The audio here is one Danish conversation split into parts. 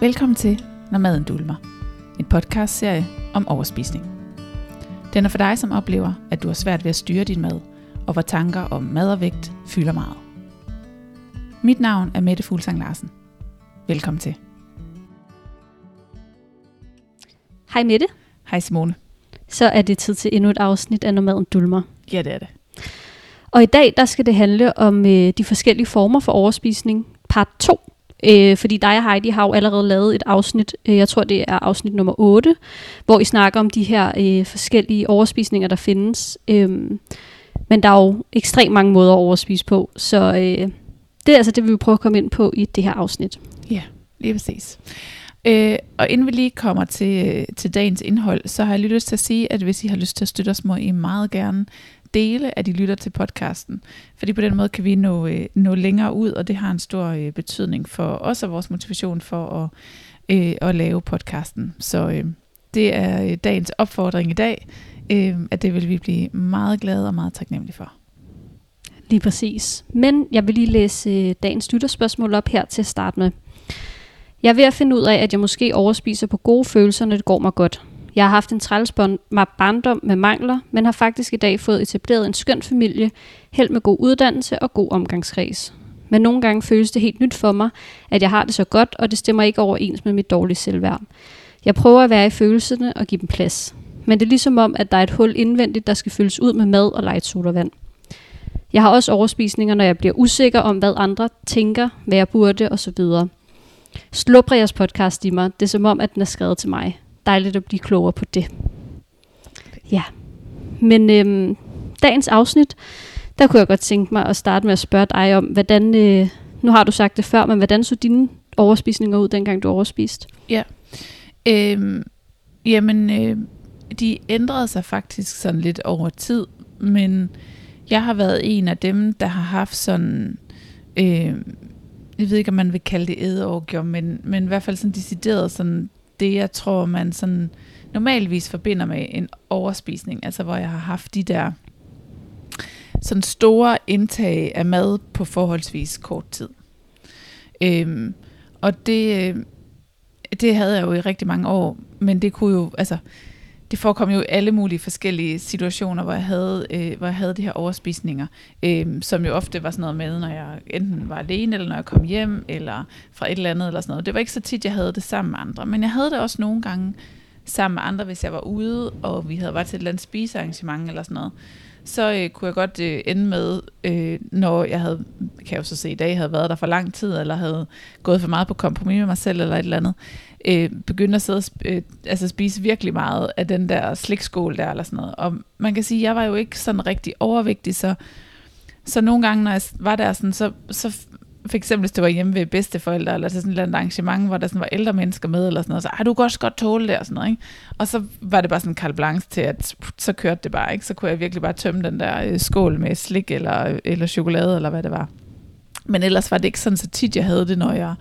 Velkommen til Når maden dulmer. En podcastserie om overspisning. Den er for dig, som oplever, at du har svært ved at styre din mad, og hvor tanker om mad og vægt fylder meget. Mit navn er Mette Fuglsang Larsen. Velkommen til. Hej Mette. Hej Simone. Så er det tid til endnu et afsnit af Når maden dulmer. Ja, det er det. Og i dag der skal det handle om øh, de forskellige former for overspisning, part 2. Øh, fordi dig og Heidi har jo allerede lavet et afsnit, øh, jeg tror det er afsnit nummer 8, hvor I snakker om de her øh, forskellige overspisninger, der findes. Øh, men der er jo ekstremt mange måder at overspise på, så øh, det er altså det, vi vil prøve at komme ind på i det her afsnit. Ja, lige præcis. Øh, og inden vi lige kommer til, øh, til dagens indhold, så har jeg lige lyst til at sige, at hvis I har lyst til at støtte os, må I meget gerne dele, at I lytter til podcasten. Fordi på den måde kan vi nå, øh, nå længere ud, og det har en stor øh, betydning for os og vores motivation for at, øh, at lave podcasten. Så øh, det er øh, dagens opfordring i dag, øh, at det vil vi blive meget glade og meget taknemmelige for. Lige præcis. Men jeg vil lige læse øh, dagens lytterspørgsmål op her til at starte med. Jeg er ved at finde ud af, at jeg måske overspiser på gode følelser, når det går mig godt. Jeg har haft en træls barndom med mangler, men har faktisk i dag fået etableret en skøn familie, held med god uddannelse og god omgangskreds. Men nogle gange føles det helt nyt for mig, at jeg har det så godt, og det stemmer ikke overens med mit dårlige selvværd. Jeg prøver at være i følelserne og give dem plads. Men det er ligesom om, at der er et hul indvendigt, der skal fyldes ud med mad og light sodavand. Jeg har også overspisninger, når jeg bliver usikker om, hvad andre tænker, hvad jeg burde osv. Slupper jeres podcast i mig. Det er som om, at den er skrevet til mig dejligt at blive klogere på det. Ja, men øhm, dagens afsnit, der kunne jeg godt tænke mig at starte med at spørge dig om, hvordan, øh, nu har du sagt det før, men hvordan så dine overspisninger ud, dengang du overspiste? Ja, øhm, jamen, øh, de ændrede sig faktisk sådan lidt over tid, men jeg har været en af dem, der har haft sådan, øh, jeg ved ikke, om man vil kalde det ædeorgier, men, men i hvert fald sådan decideret sådan det, jeg tror, man sådan normalvis forbinder med en overspisning, altså hvor jeg har haft de der sådan store indtag af mad på forholdsvis kort tid. Øhm, og det, øh, det havde jeg jo i rigtig mange år, men det kunne jo, altså, det forekom jo i alle mulige forskellige situationer, hvor jeg havde, øh, hvor jeg havde de her overspisninger, øh, som jo ofte var sådan noget med, når jeg enten var alene, eller når jeg kom hjem, eller fra et eller andet, eller sådan noget. Det var ikke så tit, jeg havde det sammen med andre, men jeg havde det også nogle gange sammen med andre, hvis jeg var ude, og vi havde været til et eller andet spisearrangement, eller sådan noget. Så øh, kunne jeg godt øh, ende med, øh, når jeg havde, kan jeg jo så se i dag, havde været der for lang tid, eller havde gået for meget på kompromis med mig selv, eller et eller andet, øh, Øh, begyndte at sidde og sp- øh, altså spise virkelig meget af den der slikskål der, eller sådan noget. Og man kan sige, jeg var jo ikke sådan rigtig overvægtig, så, så nogle gange, når jeg var der, sådan, så, så for eksempel hvis det var hjemme ved bedsteforældre, eller til sådan et eller andet arrangement, hvor der sådan var ældre mennesker med, eller sådan noget, så du kan også godt tåle det, og sådan noget, ikke? Og så var det bare sådan en carte blanche til, at så kørte det bare, ikke? Så kunne jeg virkelig bare tømme den der øh, skål med slik, eller, øh, eller chokolade, eller hvad det var. Men ellers var det ikke sådan så tit, jeg havde det, når jeg,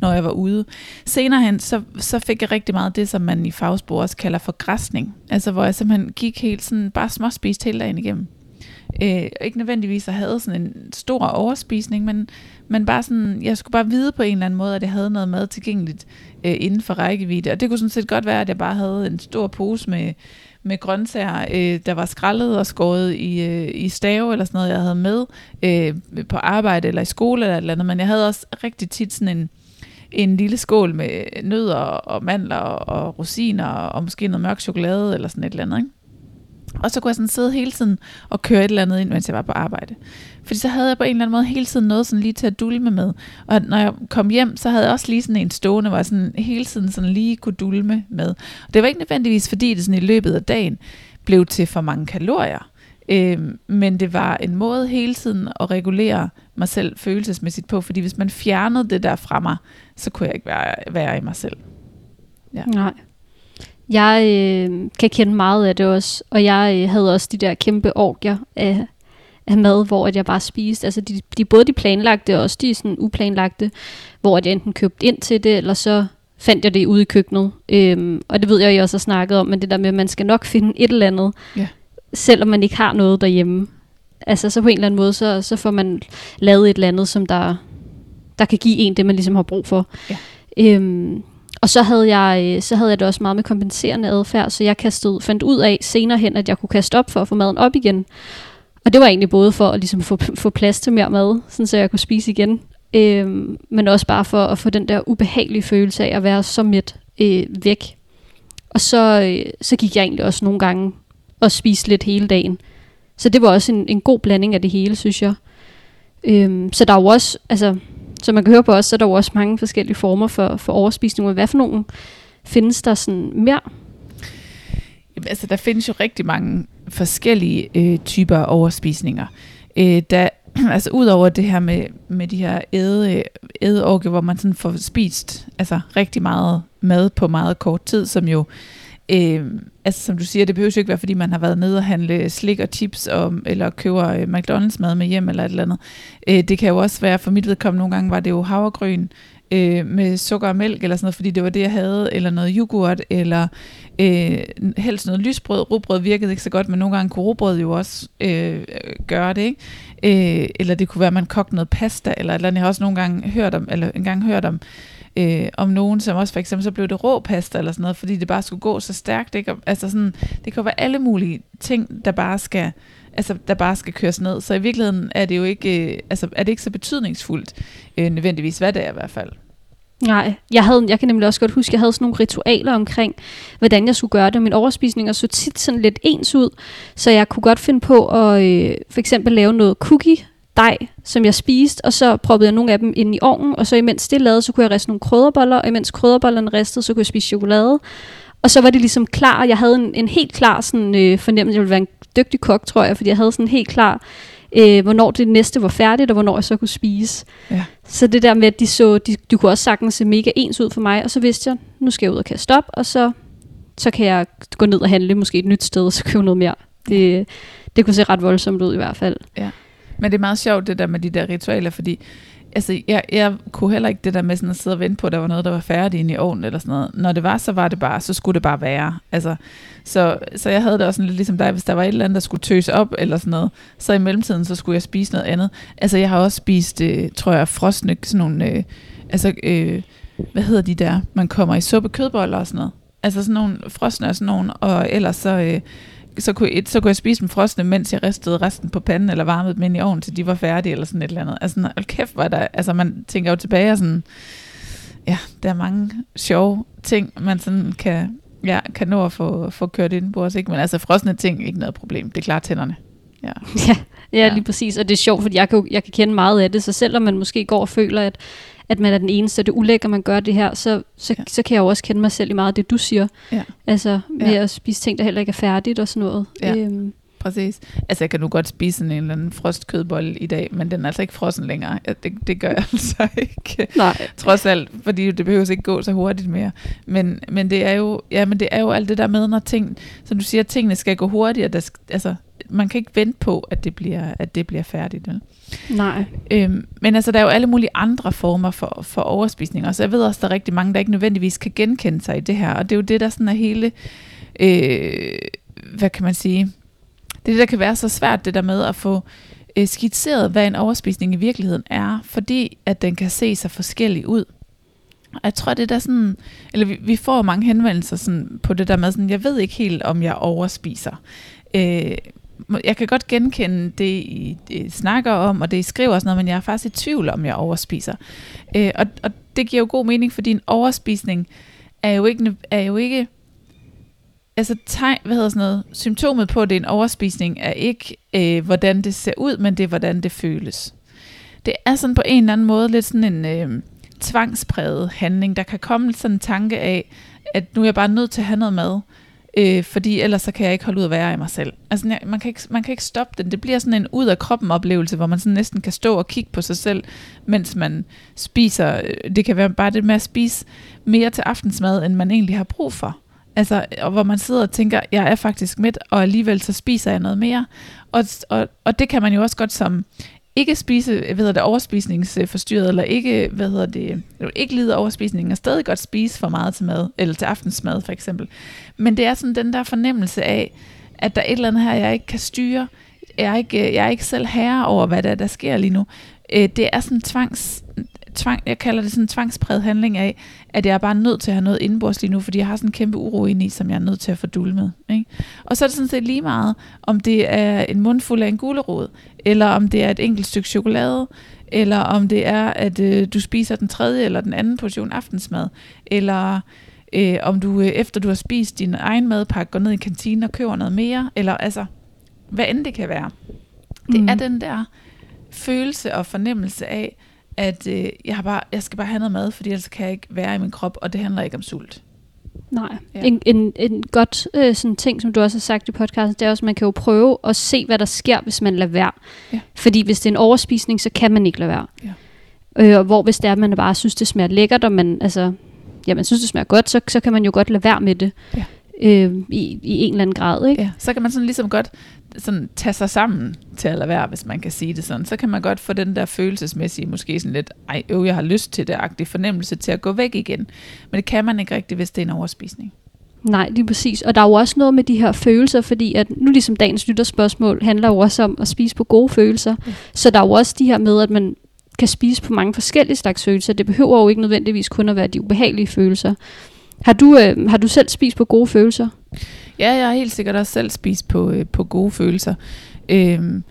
når jeg var ude. Senere hen, så, så fik jeg rigtig meget det, som man i fagsprog også kalder for græsning. Altså hvor jeg simpelthen gik helt sådan, bare småspist hele dagen igennem. Øh, ikke nødvendigvis at havde sådan en stor overspisning, men, men bare sådan, jeg skulle bare vide på en eller anden måde, at jeg havde noget mad tilgængeligt øh, inden for rækkevidde. Og det kunne sådan set godt være, at jeg bare havde en stor pose med, med grøntsager, øh, der var skrællet og skåret i, øh, i stave eller sådan noget, jeg havde med øh, på arbejde eller i skole eller et eller andet. Men jeg havde også rigtig tit sådan en, en lille skål med nødder og mandler og rosiner og måske noget mørk chokolade eller sådan et eller andet. Ikke? Og så kunne jeg sådan sidde hele tiden og køre et eller andet ind, mens jeg var på arbejde. Fordi så havde jeg på en eller anden måde hele tiden noget sådan lige til at dulme med. Og når jeg kom hjem, så havde jeg også lige sådan en stående, hvor jeg sådan hele tiden sådan lige kunne dulme med. Og det var ikke nødvendigvis, fordi det sådan i løbet af dagen blev til for mange kalorier. Øhm, men det var en måde hele tiden at regulere mig selv følelsesmæssigt på, fordi hvis man fjernede det der fra mig, så kunne jeg ikke være, være i mig selv. Ja. Nej. Jeg øh, kan kende meget af det også, og jeg øh, havde også de der kæmpe orgier af, af mad, hvor at jeg bare spiste. Altså de, de, både de planlagte og også de sådan uplanlagte, hvor jeg enten købte ind til det, eller så fandt jeg det ude i køkkenet. Øhm, og det ved jeg, jeg også har snakket om, men det der med, at man skal nok finde et eller andet, ja. selvom man ikke har noget derhjemme. Altså så på en eller anden måde, så, så får man lavet et eller andet, som der, der kan give en det, man ligesom har brug for. Ja. Øhm, Og så havde, jeg, øh, så havde jeg det også meget med kompenserende adfærd, så jeg kastede, fandt ud af senere hen, at jeg kunne kaste op for at få maden op igen. Og det var egentlig både for at ligesom få, få plads til mere mad, sådan så jeg kunne spise igen, øh, men også bare for at få den der ubehagelige følelse af at være så midt øh, væk. Og så, øh, så gik jeg egentlig også nogle gange og spiste lidt hele dagen. Så det var også en, en god blanding af det hele, synes jeg. Øhm, så der er jo også, altså, som man kan høre på os, så er der jo også mange forskellige former for, for overspisning. Hvad for nogle findes der sådan mere? Jamen, altså, der findes jo rigtig mange forskellige øh, typer overspisninger. Øh, der, altså udover det her med, med de her æde, øh, ædeorke, hvor man sådan får spist altså rigtig meget mad på meget kort tid, som jo Øh, altså som du siger, det behøver jo ikke være, fordi man har været nede og handle slik og chips, og, eller køber øh, McDonald's mad med hjem eller et eller andet. Øh, det kan jo også være, for mit vedkommende nogle gange var det jo havregryn øh, med sukker og mælk eller sådan noget, fordi det var det, jeg havde, eller noget yoghurt, eller øh, helst noget lysbrød. Rugbrød virkede ikke så godt, men nogle gange kunne rugbrød jo også øh, gøre det, ikke? Øh, eller det kunne være, at man kogte noget pasta, eller eller andet. Jeg har også nogle gange hørt om, eller engang hørt om, øh, om nogen, som også for eksempel, så blev det rå pasta eller sådan noget, fordi det bare skulle gå så stærkt. Ikke? Altså sådan, det kan være alle mulige ting, der bare skal altså, der bare skal køres ned. Så i virkeligheden er det jo ikke, øh, altså, er det ikke så betydningsfuldt, øh, nødvendigvis, hvad det er i hvert fald. Nej, jeg, havde, jeg kan nemlig også godt huske, at jeg havde sådan nogle ritualer omkring, hvordan jeg skulle gøre det. Min overspisning så tit sådan lidt ens ud, så jeg kunne godt finde på at øh, for eksempel lave noget cookie dej, som jeg spiste, og så proppede jeg nogle af dem ind i ovnen, og så imens det lavede, så kunne jeg riste nogle krydderboller, og imens krydderbollerne ristede, så kunne jeg spise chokolade. Og så var det ligesom klar, jeg havde en, en helt klar sådan, øh, fornemmelse, jeg ville være en dygtig kok, tror jeg, fordi jeg havde sådan helt klar, øh, hvornår det næste var færdigt, og hvornår jeg så kunne spise. Ja. Så det der med, at de så, de, de kunne også sagtens se mega ens ud for mig, og så vidste jeg, nu skal jeg ud og kaste op, og så, så kan jeg gå ned og handle måske et nyt sted, og så købe noget mere. Det, det kunne se ret voldsomt ud i hvert fald. Ja. Men det er meget sjovt, det der med de der ritualer, fordi altså, jeg, jeg kunne heller ikke det der med sådan at sidde og vente på, at der var noget, der var færdigt inde i ovnen eller sådan noget. Når det var, så var det bare, så skulle det bare være. Altså, så, så jeg havde det også sådan lidt ligesom dig, hvis der var et eller andet, der skulle tøse op eller sådan noget, så i mellemtiden, så skulle jeg spise noget andet. Altså, jeg har også spist, øh, tror jeg, frosne, sådan nogle, øh, altså, øh, hvad hedder de der, man kommer i suppe kødboller og sådan noget. Altså sådan nogle frosne og sådan nogle, og ellers så... Øh, så kunne, et, så kunne jeg spise dem frosne, mens jeg ristede resten på panden, eller varmede dem ind i ovnen, til de var færdige, eller sådan et eller andet. Altså, hold kæft, var der, altså man tænker jo tilbage og sådan, ja, der er mange sjove ting, man sådan kan, ja, kan nå at få, få kørt ind på os, ikke? Men altså frosne ting, ikke noget problem. Det er klart tænderne. Ja. ja, ja, lige præcis. Og det er sjovt, fordi jeg kan, jeg kan kende meget af det, så selvom man måske går og føler, at at man er den eneste, og det er ulækkert, man gør det her, så, så, ja. så kan jeg jo også kende mig selv i meget af det, du siger. Ja. Altså med ja. at spise ting, der heller ikke er færdigt og sådan noget. Ja. Øhm. Præcis. Altså, jeg kan nu godt spise sådan en eller anden frostkødbolle i dag, men den er altså ikke frossen længere. Ja, det, det gør jeg altså ikke. Nej. Trods alt, fordi det behøver ikke gå så hurtigt mere. Men, men, det er jo, ja, men det er jo alt det der med, når ting, som du siger, tingene skal gå hurtigere. Der, altså, man kan ikke vente på, at det bliver, at det bliver færdigt. Vel? Nej. Øhm, men altså, der er jo alle mulige andre former for, for overspisning. Og så jeg ved også, der er rigtig mange, der ikke nødvendigvis kan genkende sig i det her. Og det er jo det, der sådan er hele... Øh, hvad kan man sige? Det er der kan være så svært, det der med at få øh, skitseret, hvad en overspisning i virkeligheden er, fordi at den kan se så forskellig ud. Og jeg tror, det der sådan, eller vi, vi får mange henvendelser sådan, på det der med sådan, jeg ved ikke helt, om jeg overspiser. Øh, jeg kan godt genkende det, I, I snakker om, og det I skriver sådan noget, men jeg er faktisk i tvivl om, jeg overspiser. Øh, og, og det giver jo god mening, fordi en overspisning er jo ikke, er jo ikke altså tegn, hvad hedder sådan noget, symptomet på, at det er en overspisning, er ikke, øh, hvordan det ser ud, men det er, hvordan det føles. Det er sådan på en eller anden måde lidt sådan en øh, tvangspræget handling. Der kan komme sådan en tanke af, at nu er jeg bare nødt til at have noget mad, øh, fordi ellers så kan jeg ikke holde ud at være i mig selv. Altså, man, kan ikke, man kan ikke stoppe den. Det bliver sådan en ud af kroppen oplevelse, hvor man sådan næsten kan stå og kigge på sig selv, mens man spiser. Øh, det kan være bare det med at spise mere til aftensmad, end man egentlig har brug for. Altså, og hvor man sidder og tænker, jeg er faktisk midt, og alligevel så spiser jeg noget mere. Og, og, og det kan man jo også godt som ikke spise, hvad hedder det, overspisningsforstyrret, eller ikke, hvad hedder det, ikke lide overspisning, og stadig godt spise for meget til mad, eller til aftensmad for eksempel. Men det er sådan den der fornemmelse af, at der er et eller andet her, jeg ikke kan styre. Jeg er ikke, jeg er ikke selv herre over, hvad der, der sker lige nu. Øh, det er sådan tvangs, tvang, jeg kalder det sådan en tvangspræget handling af, at jeg er bare nødt til at have noget indenbords lige nu, fordi jeg har sådan en kæmpe uro ind i, som jeg er nødt til at få med. Ikke? Og så er det sådan set lige meget, om det er en mundfuld af en gulerod, eller om det er et enkelt stykke chokolade, eller om det er, at øh, du spiser den tredje eller den anden portion aftensmad, eller øh, om du øh, efter du har spist din egen madpakke går ned i kantinen og køber noget mere, eller altså, hvad end det kan være. Det mm. er den der følelse og fornemmelse af, at øh, jeg, har bare, jeg skal bare have noget mad, fordi ellers kan jeg ikke være i min krop, og det handler ikke om sult. Nej. Ja. En, en, en godt øh, sådan ting, som du også har sagt i podcasten, det er også, at man kan jo prøve at se, hvad der sker, hvis man lader være. Ja. Fordi hvis det er en overspisning, så kan man ikke lade være. Ja. Øh, hvor hvis det er, at man bare synes, det smager lækkert, og man, altså, ja, man synes, det smager godt, så, så kan man jo godt lade være med det. Ja. Øh, i, I en eller anden grad. Ikke? Ja, så kan man sådan ligesom godt sådan tage sig sammen til at lade være, hvis man kan sige det sådan. Så kan man godt få den der følelsesmæssige, måske sådan lidt, ej, øv, jeg har lyst til det, agtige fornemmelse til at gå væk igen. Men det kan man ikke rigtigt, hvis det er en overspisning. Nej, lige præcis. Og der er jo også noget med de her følelser, fordi at nu ligesom dagens lytterspørgsmål handler jo også om at spise på gode følelser. Ja. Så der er jo også de her med, at man kan spise på mange forskellige slags følelser. Det behøver jo ikke nødvendigvis kun at være de ubehagelige følelser. Har du, øh, har du selv spist på gode følelser? Ja, jeg har helt sikkert også selv spist på, øh, på gode følelser. Øhm,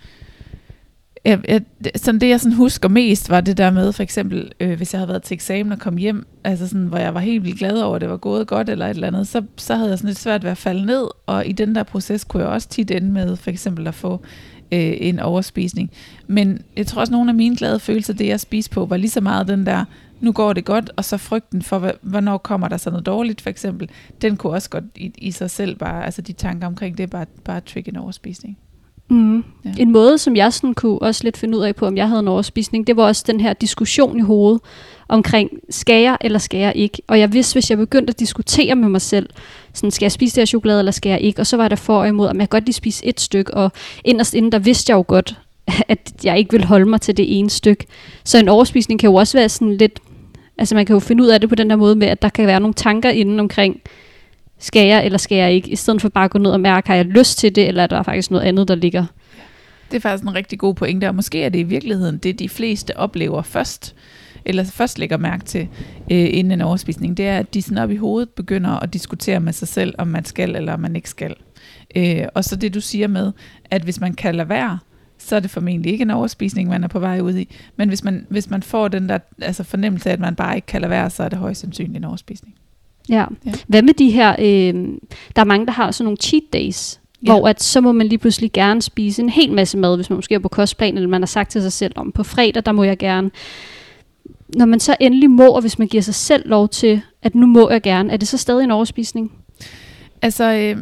jeg, jeg, sådan det, jeg sådan husker mest, var det der med, for eksempel, øh, hvis jeg havde været til eksamen og kom hjem, altså sådan, hvor jeg var helt vildt glad over, at det var gået godt eller et eller andet, så, så havde jeg sådan lidt svært ved at falde ned, og i den der proces kunne jeg også tit ende med, for eksempel at få øh, en overspisning. Men jeg tror også, nogle af mine glade følelser, det jeg spiste på, var lige så meget den der, nu går det godt, og så frygten for, hvornår kommer der så noget dårligt, for eksempel, den kunne også godt i, i sig selv bare, altså de tanker omkring det, bare, bare trigge en overspisning. Mm. Ja. En måde, som jeg sådan kunne også lidt finde ud af på, om jeg havde en overspisning, det var også den her diskussion i hovedet omkring, skal jeg eller skal jeg ikke? Og jeg vidste, hvis jeg begyndte at diskutere med mig selv, sådan, skal jeg spise det her chokolade, eller skal jeg ikke? Og så var der for og imod, om jeg godt lige spise et stykke, og inderst inden, der vidste jeg jo godt, at jeg ikke vil holde mig til det ene stykke. Så en overspisning kan jo også være sådan lidt, altså man kan jo finde ud af det på den der måde med, at der kan være nogle tanker inden omkring, skal jeg eller skal jeg ikke, i stedet for bare at gå ned og mærke, har jeg lyst til det, eller er der faktisk noget andet, der ligger. Det er faktisk en rigtig god pointe, og måske er det i virkeligheden det, de fleste oplever først, eller først lægger mærke til øh, inden en overspisning, det er, at de sådan op i hovedet begynder at diskutere med sig selv, om man skal eller om man ikke skal. Øh, og så det du siger med, at hvis man kan lade være, så er det formentlig ikke en overspisning, man er på vej ud i. Men hvis man, hvis man får den der altså fornemmelse af, at man bare ikke kan lade være, så er det højst sandsynligt en overspisning. Ja. ja. Hvad med de her, øh, der er mange, der har sådan nogle cheat days, ja. hvor at så må man lige pludselig gerne spise en hel masse mad, hvis man måske er på kostplan, eller man har sagt til sig selv, om på fredag, der må jeg gerne. Når man så endelig må, og hvis man giver sig selv lov til, at nu må jeg gerne, er det så stadig en overspisning? Altså, øh,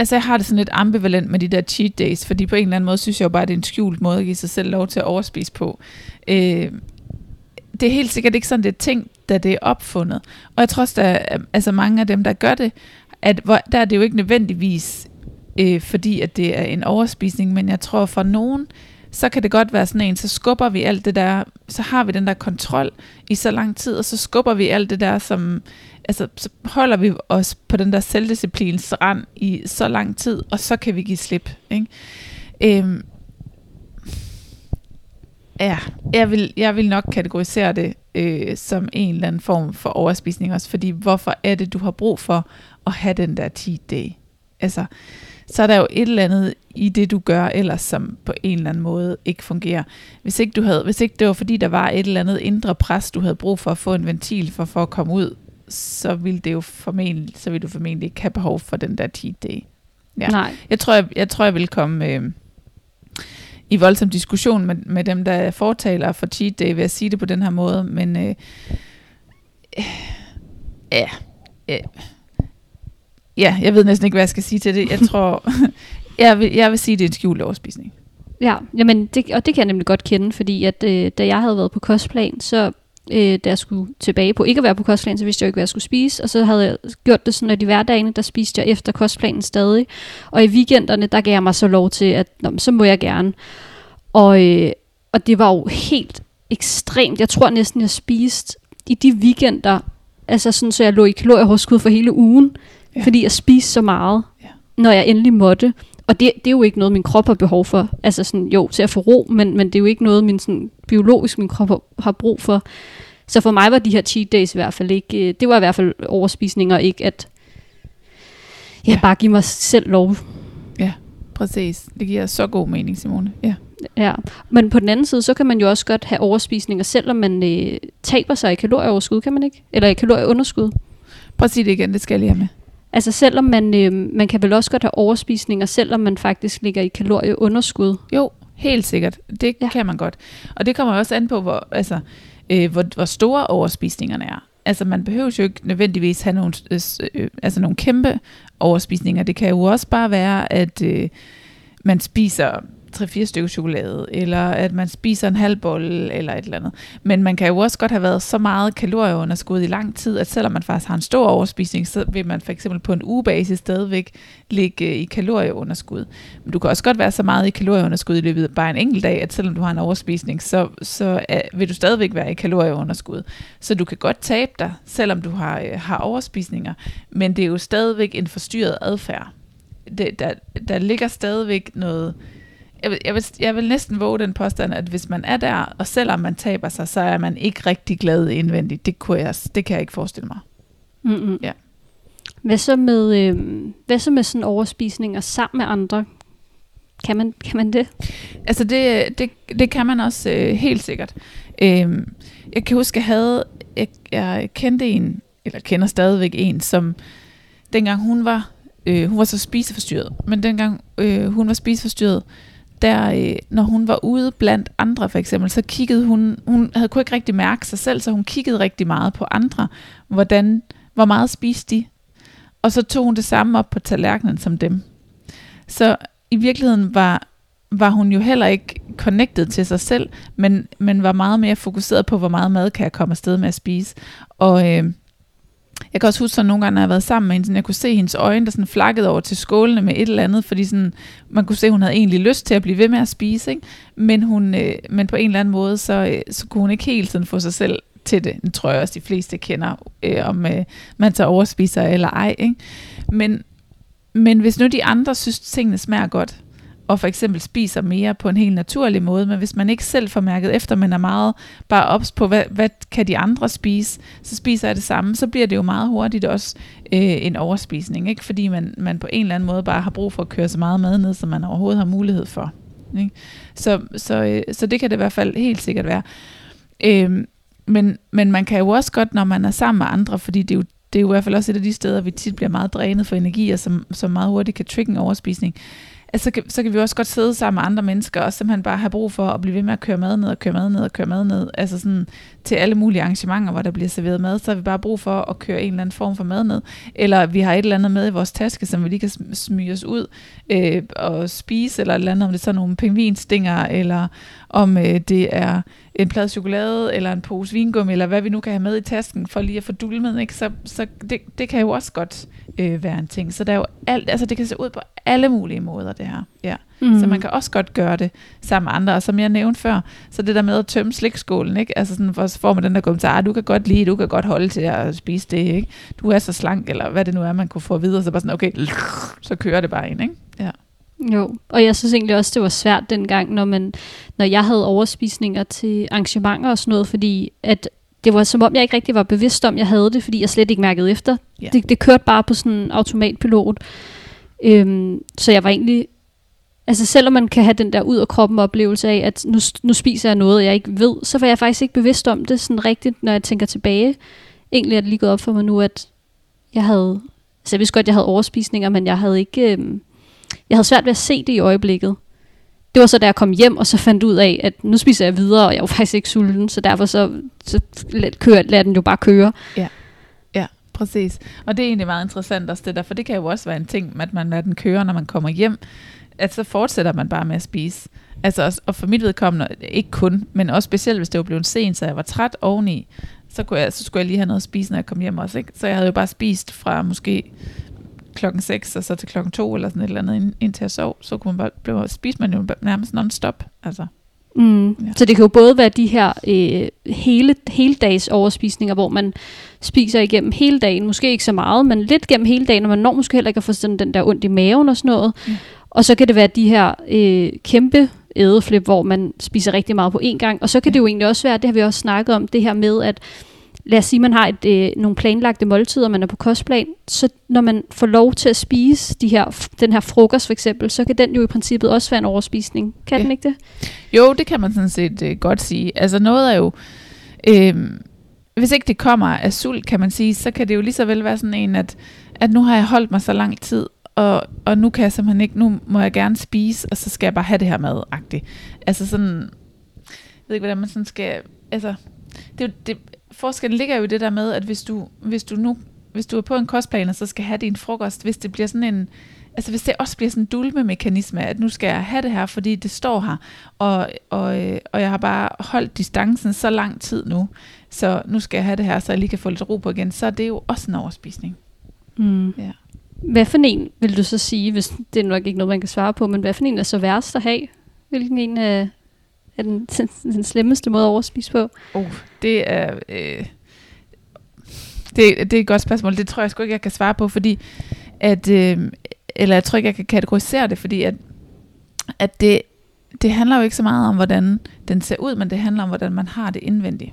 altså jeg har det sådan lidt ambivalent med de der cheat days, fordi på en eller anden måde synes jeg jo bare, at det er en skjult måde at give sig selv lov til at overspise på. Øh, det er helt sikkert ikke sådan, det er tænkt, da det er opfundet. Og jeg tror også, at øh, altså mange af dem, der gør det, at hvor, der er det jo ikke nødvendigvis, øh, fordi at det er en overspisning, men jeg tror for nogen, så kan det godt være sådan en, så skubber vi alt det der, så har vi den der kontrol i så lang tid, og så skubber vi alt det der, som, altså så holder vi os på den der selvdisciplins rand i så lang tid, og så kan vi give slip. Ikke? Øhm, Ja, jeg vil, jeg vil nok kategorisere det øh, som en eller anden form for overspisning også, fordi hvorfor er det, du har brug for at have den der 10 dag? Altså, så er der jo et eller andet i det, du gør ellers, som på en eller anden måde ikke fungerer. Hvis ikke, du havde, hvis ikke det var fordi, der var et eller andet indre pres, du havde brug for at få en ventil for, for at komme ud, så ville det jo formentlig, så ville du formentlig ikke have behov for den der 10 dag. Ja. Nej. Jeg tror, jeg, jeg tror, jeg vil komme... Øh, i voldsom diskussion med, med dem, der er fortalere for cheat day, ved at sige det på den her måde, men øh, øh, ja, øh, ja, jeg ved næsten ikke, hvad jeg skal sige til det. Jeg tror, jeg, vil, jeg vil sige, det er en skjult overspisning. Ja, jamen det, og det kan jeg nemlig godt kende, fordi at øh, da jeg havde været på kostplan, så øh, da jeg skulle tilbage på ikke at være på kostplan, så vidste jeg ikke, hvad jeg skulle spise. Og så havde jeg gjort det sådan, at i hverdagene, der spiste jeg efter kostplanen stadig. Og i weekenderne, der gav jeg mig så lov til, at nå, så må jeg gerne. Og, øh, og det var jo helt ekstremt. Jeg tror næsten, jeg spiste i de weekender, altså sådan, så jeg lå i kalorieoverskud for hele ugen, ja. fordi jeg spiste så meget, ja. når jeg endelig måtte. Og det, det er jo ikke noget, min krop har behov for. Altså sådan, jo, til at få ro, men, men det er jo ikke noget, min sådan, biologisk min krop har, har brug for. Så for mig var de her cheat days i hvert fald ikke, øh, det var i hvert fald overspisninger, ikke at jeg ja. bare give mig selv lov. Ja, præcis. Det giver så god mening, Simone. Ja. Ja, men på den anden side, så kan man jo også godt have overspisninger, selvom man øh, taber sig i kalorieoverskud, kan man ikke? Eller i kalorieunderskud. Det igen, det skal jeg lige have med. Altså selvom man, øh, man kan vel også godt have overspisninger, selvom man faktisk ligger i kalorieunderskud. Jo, helt sikkert. Det ja. kan man godt. Og det kommer også an på, hvor, altså, øh, hvor, hvor store overspisningerne er. Altså man behøver jo ikke nødvendigvis have nogle, øh, øh, altså nogle kæmpe overspisninger. Det kan jo også bare være, at øh, man spiser 3-4 stykker chokolade, eller at man spiser en halv bolle, eller et eller andet. Men man kan jo også godt have været så meget kalorieunderskud i lang tid, at selvom man faktisk har en stor overspisning, så vil man for eksempel på en ugebasis stadigvæk ligge øh, i kalorieunderskud. Men du kan også godt være så meget i kalorieunderskud i løbet af bare en enkelt dag, at selvom du har en overspisning, så, så uh, vil du stadigvæk være i kalorieunderskud. Så du kan godt tabe dig, selvom du har, uh, har overspisninger, men det er jo stadigvæk en forstyrret adfærd. Det, der, der ligger stadigvæk noget jeg vil, jeg, vil, jeg vil næsten våge den påstand, at hvis man er der, og selvom man taber sig, så er man ikke rigtig glad indvendigt. Det, kunne jeg, det kan jeg ikke forestille mig. Mm-hmm. Ja. Hvad så med, øh, hvad så med sådan overspisninger sammen med andre? Kan man, kan man det? Altså det, det, det kan man også øh, helt sikkert. Øh, jeg kan huske, jeg havde, jeg, jeg kendte en, eller kender stadigvæk en, som dengang hun var, øh, hun var så spiseforstyrret, men dengang øh, hun var spiseforstyrret, der, øh, når hun var ude blandt andre for eksempel, så kiggede hun, hun havde kunne ikke rigtig mærke sig selv, så hun kiggede rigtig meget på andre, hvordan, hvor meget spiste de, og så tog hun det samme op på tallerkenen som dem. Så i virkeligheden var, var hun jo heller ikke connected til sig selv, men, men var meget mere fokuseret på, hvor meget mad kan jeg komme afsted med at spise. Og, øh, jeg kan også huske, at nogle gange, når jeg har været sammen med hende, sådan, jeg kunne se hendes øjne, der sådan flakkede over til skålene med et eller andet, fordi sådan, man kunne se, at hun havde egentlig lyst til at blive ved med at spise, ikke? Men, hun, øh, men på en eller anden måde, så, øh, så kunne hun ikke helt sådan få sig selv til det. Det tror jeg også, de fleste kender, øh, om øh, man så overspiser eller ej. Ikke? Men, men hvis nu de andre synes, tingene smager godt, og for eksempel spiser mere på en helt naturlig måde, men hvis man ikke selv får mærket efter, men er meget bare ops på, hvad, hvad kan de andre spise, så spiser jeg det samme, så bliver det jo meget hurtigt også øh, en overspisning, ikke? fordi man, man på en eller anden måde bare har brug for at køre så meget mad ned, som man overhovedet har mulighed for. Ikke? Så, så, øh, så det kan det i hvert fald helt sikkert være. Øh, men, men man kan jo også godt, når man er sammen med andre, fordi det er jo det er jo i hvert fald også et af de steder, vi tit bliver meget drænet for energi, og som, som meget hurtigt kan trigge en overspisning altså, så, kan, så kan vi også godt sidde sammen med andre mennesker, og simpelthen bare have brug for at blive ved med at køre mad ned, og køre mad ned, og køre mad ned. Altså sådan til alle mulige arrangementer, hvor der bliver serveret mad, så har vi bare brug for at køre en eller anden form for mad ned. Eller vi har et eller andet med i vores taske, som vi lige kan smyge os ud øh, og spise, eller et eller andet, om det er sådan nogle pingvinstinger, eller om øh, det er en plade chokolade, eller en pose vingummi, eller hvad vi nu kan have med i tasken, for lige at få dulmet, ikke? så, så det, det kan jo også godt øh, være en ting. Så der er jo alt, altså det kan se ud på alle mulige måder, det her. Ja. Mm. Så man kan også godt gøre det sammen med andre. Og som jeg nævnte før, så det der med at tømme slikskålen, ikke? Altså sådan, for, får man den der kommentar, ah, du kan godt lide, du kan godt holde til at spise det, ikke? Du er så slank, eller hvad det nu er, man kunne få videre, så bare sådan, okay, så kører det bare ind, ikke? Ja. Jo, og jeg synes egentlig også, det var svært dengang, når, man, når jeg havde overspisninger til arrangementer og sådan noget, fordi at det var som om, jeg ikke rigtig var bevidst om, jeg havde det, fordi jeg slet ikke mærkede efter. Ja. Det, det kørte bare på sådan en automatpilot. Øhm, så jeg var egentlig... Altså selvom man kan have den der ud af kroppen oplevelse af, at nu, nu spiser jeg noget, jeg ikke ved, så var jeg faktisk ikke bevidst om det sådan rigtigt, når jeg tænker tilbage. Egentlig er det lige gået op for mig nu, at jeg havde... Altså jeg vidste godt, at jeg havde overspisninger, men jeg havde ikke... Øhm, jeg havde svært ved at se det i øjeblikket. Det var så, da jeg kom hjem, og så fandt ud af, at nu spiser jeg videre, og jeg var faktisk ikke sulten, så derfor så, så kører, lader den jo bare køre. Ja. ja, præcis. Og det er egentlig meget interessant også det der, for det kan jo også være en ting, at man lader den køre, når man kommer hjem, at så fortsætter man bare med at spise. Altså, og for mit vedkommende, ikke kun, men også specielt, hvis det var blevet sent, så jeg var træt oveni, så, kunne jeg, så skulle jeg lige have noget at spise, når jeg kom hjem også. Ikke? Så jeg havde jo bare spist fra måske klokken 6 og så til klokken 2 eller sådan et eller andet, ind, indtil jeg sov, så kunne man bare, blev, spise man jo nærmest non-stop. Altså. Mm. Ja. Så det kan jo både være de her øh, hele, hele dags overspisninger, hvor man spiser igennem hele dagen, måske ikke så meget, men lidt gennem hele dagen, og man når måske heller ikke at få sådan den der ondt i maven og sådan noget. Mm. Og så kan det være de her øh, kæmpe ædeflip, hvor man spiser rigtig meget på én gang. Og så kan det jo egentlig også være, det har vi også snakket om, det her med, at lad os sige, man har et, øh, nogle planlagte måltider, man er på kostplan, så når man får lov til at spise de her, den her frokost for eksempel, så kan den jo i princippet også være en overspisning. Kan ja. den ikke det? Jo, det kan man sådan set øh, godt sige. Altså noget er jo... Øh, hvis ikke det kommer af sult, kan man sige, så kan det jo lige så vel være sådan en, at, at nu har jeg holdt mig så lang tid, og, og nu kan jeg simpelthen ikke, nu må jeg gerne spise, og så skal jeg bare have det her mad -agtigt. Altså sådan, jeg ved ikke, hvordan man sådan skal, altså, det, det, forskellen ligger jo i det der med, at hvis du, hvis du nu, hvis du er på en kostplan, og så skal have din frokost, hvis det bliver sådan en, altså hvis det også bliver sådan en dulme-mekanisme, at nu skal jeg have det her, fordi det står her, og, og, øh, og jeg har bare holdt distancen så lang tid nu, så nu skal jeg have det her, så jeg lige kan få lidt ro på igen, så er det jo også en overspisning. Mm. Ja. Hvad for en vil du så sige, hvis det er nok ikke noget, man kan svare på, men hvad for en er så værst at have? Hvilken en er, er den, den slemmeste måde at overspise på? Oh, det er... Øh, det, det er et godt spørgsmål. Det tror jeg sgu ikke, jeg kan svare på, fordi at... Øh, eller jeg tror ikke, jeg kan kategorisere det, fordi at, at det, det handler jo ikke så meget om, hvordan den ser ud, men det handler om, hvordan man har det indvendigt.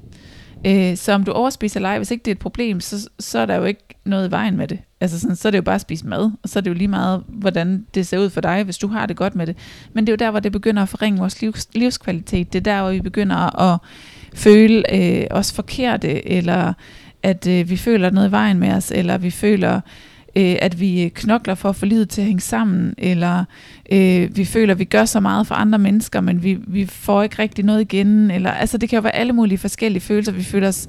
Øh, så om du overspiser eller ej, hvis ikke det er et problem, så, så er der jo ikke noget i vejen med det. Altså sådan, så er det jo bare at spise mad, og så er det jo lige meget, hvordan det ser ud for dig, hvis du har det godt med det. Men det er jo der, hvor det begynder at forringe vores livs, livskvalitet. Det er der, hvor vi begynder at føle øh, os forkerte, eller at øh, vi føler noget i vejen med os, eller vi føler øh, at vi knokler for at få livet til at hænge sammen, eller øh, vi føler, at vi gør så meget for andre mennesker, men vi, vi får ikke rigtig noget igen. Eller, altså det kan jo være alle mulige forskellige følelser. Vi føler os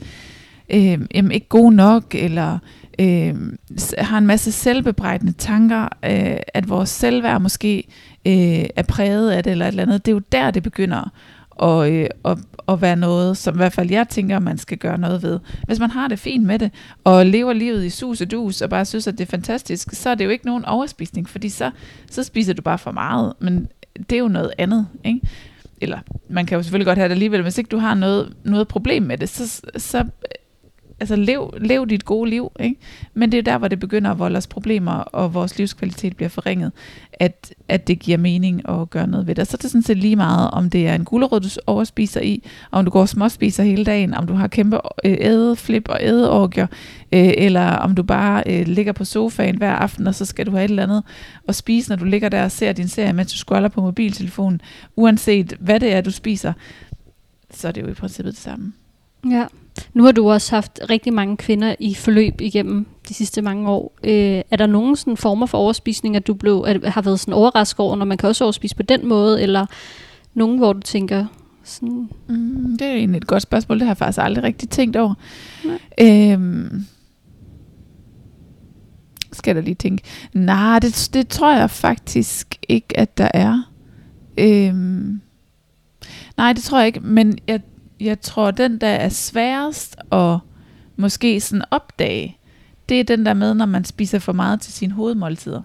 øh, jamen, ikke gode nok, eller øh, har en masse selvbebrejdende tanker, øh, at vores selvværd måske øh, er præget af det, eller et eller andet. Det er jo der, det begynder og, øh, og, og være noget, som i hvert fald jeg tænker, man skal gøre noget ved. Hvis man har det fint med det, og lever livet i sus og dus, og bare synes, at det er fantastisk, så er det jo ikke nogen overspisning, fordi så, så spiser du bare for meget, men det er jo noget andet, ikke? Eller man kan jo selvfølgelig godt have det alligevel, men hvis ikke du har noget, noget problem med det, så, så altså lev, lev dit gode liv, ikke? Men det er der, hvor det begynder at volde os problemer, og vores livskvalitet bliver forringet, at, at det giver mening at gøre noget ved det. Så er det sådan set lige meget, om det er en gulerod, du overspiser i, om du går og småspiser hele dagen, om du har kæmpe øh, ædeflip og ædeorgier, øh, eller om du bare øh, ligger på sofaen hver aften, og så skal du have et eller andet at spise, når du ligger der og ser din serie, mens du scroller på mobiltelefonen. Uanset hvad det er, du spiser, så er det jo i princippet det samme. Ja. Nu har du også haft rigtig mange kvinder i forløb igennem de sidste mange år. Øh, er der nogen sådan former for overspisning, at du blev, at har været sådan overrasket over, når man kan også overspise på den måde, eller nogen, hvor du tænker, sådan... Mm, det er egentlig et godt spørgsmål, det har jeg faktisk aldrig rigtig tænkt over. Øhm, skal der lige tænke. Nej, det, det tror jeg faktisk ikke, at der er. Øhm, nej, det tror jeg ikke, men jeg jeg tror, den der er sværest at måske sådan opdage, det er den der med, når man spiser for meget til sine hovedmåltider.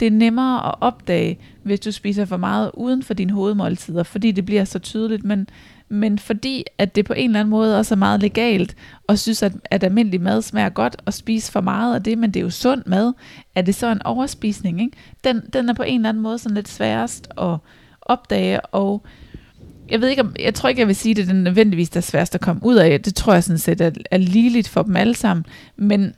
Det er nemmere at opdage, hvis du spiser for meget uden for dine hovedmåltider, fordi det bliver så tydeligt, men, men fordi at det på en eller anden måde også er meget legalt, og synes, at, at almindelig mad smager godt, og spise for meget af det, men det er jo sund mad, er det så en overspisning, ikke? Den, den er på en eller anden måde sådan lidt sværest at opdage, og jeg ved ikke, om, jeg tror ikke, jeg vil sige, at det er nødvendigvis der sværest at komme ud af. Det tror jeg sådan set er, er ligeligt for dem alle sammen. Men,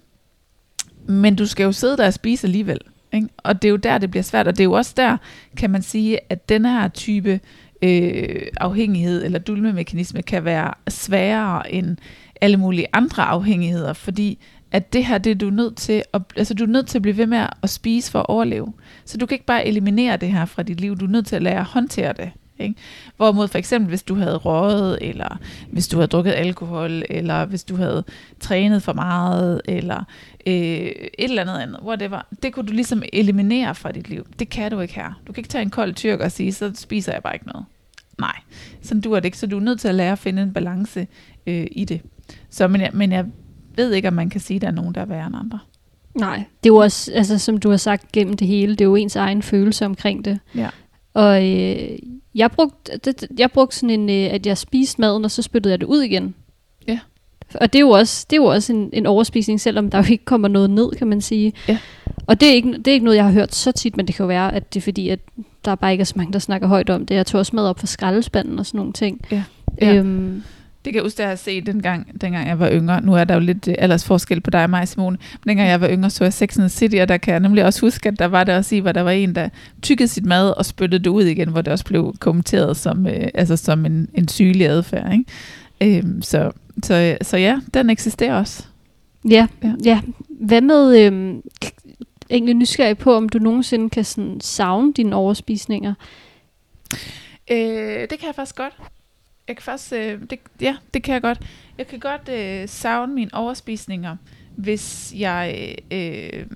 men du skal jo sidde der og spise alligevel. Ikke? Og det er jo der, det bliver svært. Og det er jo også der, kan man sige, at den her type øh, afhængighed eller dulmemekanisme kan være sværere end alle mulige andre afhængigheder, fordi at det her, det er du nødt til at, altså du er nødt til at blive ved med at spise for at overleve. Så du kan ikke bare eliminere det her fra dit liv, du er nødt til at lære at håndtere det. Ikke? Hvorimod for eksempel, hvis du havde røget, eller hvis du havde drukket alkohol, eller hvis du havde trænet for meget, eller øh, et eller andet andet, whatever, det kunne du ligesom eliminere fra dit liv. Det kan du ikke her. Du kan ikke tage en kold tyrk og sige, så spiser jeg bare ikke noget. Nej, sådan du er det ikke. Så du er nødt til at lære at finde en balance øh, i det. Så, men, jeg, men jeg ved ikke, om man kan sige, at der er nogen, der er værre end andre. Nej, det er jo også, altså, som du har sagt gennem det hele, det er jo ens egen følelse omkring det. Ja. Og øh, jeg brugte, det, jeg brugte sådan en, øh, at jeg spiste maden, og så spyttede jeg det ud igen. Ja. Og det er jo også, det er jo også en, en overspisning, selvom der jo ikke kommer noget ned, kan man sige. Ja. Og det er, ikke, det er ikke noget, jeg har hørt så tit, men det kan jo være, at det er fordi, at der bare ikke er så mange, der snakker højt om det. Jeg tog også med op for skraldespanden og sådan nogle ting. Ja. Ja. Øhm, Det kan jeg huske, at jeg har set dengang, dengang jeg var yngre. Nu er der jo lidt uh, aldersforskel på dig og mig, Simone. Men dengang jeg var yngre, så jeg Sex and the City, og der kan jeg nemlig også huske, at der var der også i, hvor der var en, der tykkede sit mad og spyttede det ud igen, hvor det også blev kommenteret som, uh, altså som en, en sygelig adfærd. Ikke? Øhm, så, så, så ja, den eksisterer også. ja, Ja. ja. Hvad med, k- egentlig nysgerrig på, om du nogensinde kan sådan savne dine overspisninger? Øh, det kan jeg faktisk godt. Jeg kan faktisk, øh, det, ja, det kan jeg godt. Jeg kan godt øh, savne mine overspisninger, hvis jeg øh,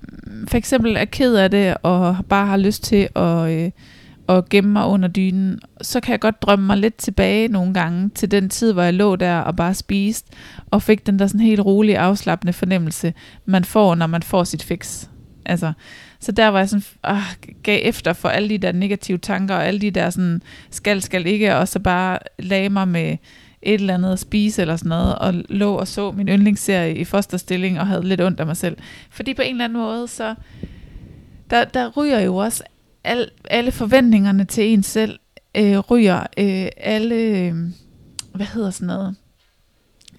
for eksempel er ked af det, og bare har lyst til at, øh, at gemme mig under dynen. Så kan jeg godt drømme mig lidt tilbage nogle gange til den tid, hvor jeg lå der og bare spiste, og fik den der sådan helt rolige, afslappende fornemmelse, man får, når man får sit fix. Altså, så der var jeg sådan, ah, gav efter for alle de der negative tanker, og alle de der sådan, skal, skal ikke, og så bare lagde mig med et eller andet at spise eller sådan noget, og lå og så min yndlingsserie i fosterstilling, og havde lidt ondt af mig selv. Fordi på en eller anden måde, så der, der ryger jo også al, alle forventningerne til en selv, øh, ryger øh, alle, øh, hvad hedder sådan noget,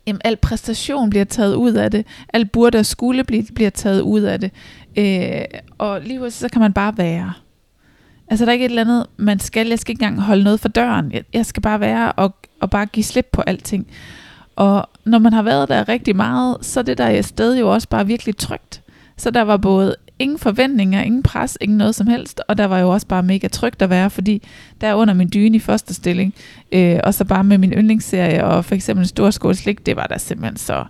Jamen, al præstation bliver taget ud af det. Al burde og skulle blive, bliver taget ud af det. Øh, og lige pludselig, så kan man bare være. Altså, der er ikke et eller andet, man skal. Jeg skal ikke engang holde noget for døren. Jeg, jeg skal bare være og, og bare give slip på alting. Og når man har været der rigtig meget, så er det der sted jo også bare virkelig trygt. Så der var både ingen forventninger, ingen pres, ingen noget som helst, og der var jo også bare mega trygt at være, fordi der under min dyne i første stilling, øh, og så bare med min yndlingsserie, og for eksempel en stor skål slik, det var da simpelthen så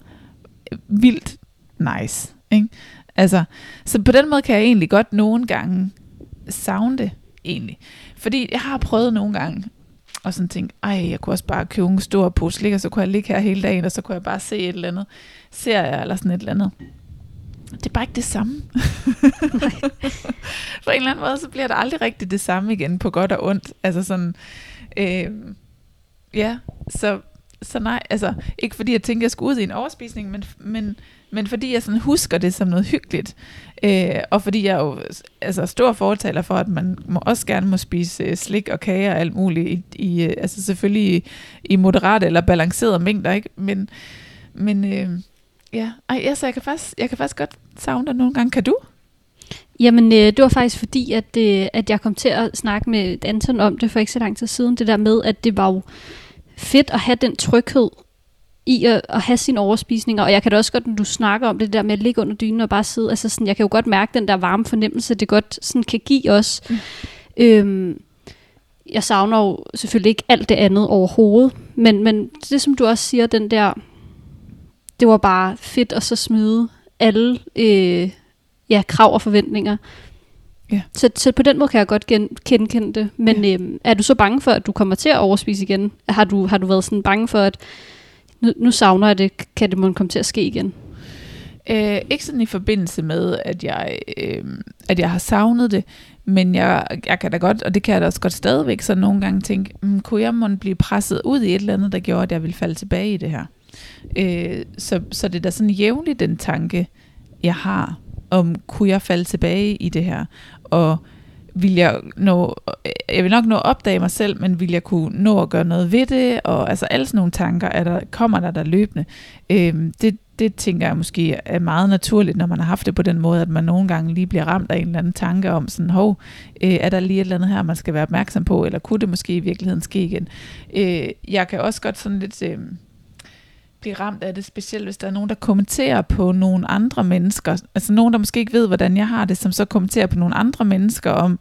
øh, vildt nice. Ikke? Altså, så på den måde kan jeg egentlig godt nogle gange savne det, egentlig. Fordi jeg har prøvet nogle gange, og sådan tænke, ej, jeg kunne også bare købe en stor pose slik, og så kunne jeg ligge her hele dagen, og så kunne jeg bare se et eller andet serie, eller sådan et eller andet. Det er bare ikke det samme. På en eller anden måde, så bliver det aldrig rigtigt det samme igen, på godt og ondt. Altså sådan, øh, ja, så, så nej, altså, ikke fordi jeg tænker, jeg skulle ud i en overspisning, men, men, men fordi jeg sådan husker det som noget hyggeligt, øh, og fordi jeg er jo altså, stor fortaler for, at man må også gerne må spise øh, slik og kager og alt muligt, i, i, øh, altså selvfølgelig i, i moderate eller balancerede mængder, ikke? Men, men øh, ja, Ej, altså, jeg, kan faktisk, jeg kan faktisk godt savne dig nogle gange. Kan du? Jamen, øh, det var faktisk fordi, at, øh, at jeg kom til at snakke med Anton om det for ikke så lang tid siden. Det der med, at det var jo fedt at have den tryghed i at, at have sine overspisninger. Og jeg kan da også godt, når du snakker om det der med at ligge under dynen og bare sidde, altså sådan, jeg kan jo godt mærke den der varme fornemmelse, det godt sådan kan give os. Mm. Øhm, jeg savner jo selvfølgelig ikke alt det andet overhovedet, men, men det som du også siger, den der, det var bare fedt at så smide alle øh, ja, krav og forventninger. Ja. Så, så på den måde kan jeg godt gen, genkende det. Men ja. øhm, er du så bange for, at du kommer til at overspise igen? Har du, har du været sådan bange for, at nu, nu savner jeg det, kan det måske komme til at ske igen? Øh, ikke sådan i forbindelse med, at jeg, øh, at jeg har savnet det, men jeg, jeg kan da godt, og det kan jeg da også godt stadigvæk, så nogle gange tænke, mm, kunne jeg måtte blive presset ud i et eller andet, der gjorde, at jeg ville falde tilbage i det her? Øh, så, så det er da sådan jævnligt den tanke, jeg har, om kunne jeg falde tilbage i det her, og vil jeg nå, jeg vil nok nå at opdage mig selv, men vil jeg kunne nå at gøre noget ved det, og altså alle sådan nogle tanker, er der, kommer der der løbende. Øhm, det, det tænker jeg måske er meget naturligt, når man har haft det på den måde, at man nogle gange lige bliver ramt af en eller anden tanke om sådan, hov, øh, er der lige et eller andet her, man skal være opmærksom på, eller kunne det måske i virkeligheden ske igen? Øh, jeg kan også godt sådan lidt... Øh, blive ramt af det, specielt hvis der er nogen, der kommenterer på nogle andre mennesker, altså nogen, der måske ikke ved, hvordan jeg har det, som så kommenterer på nogle andre mennesker om,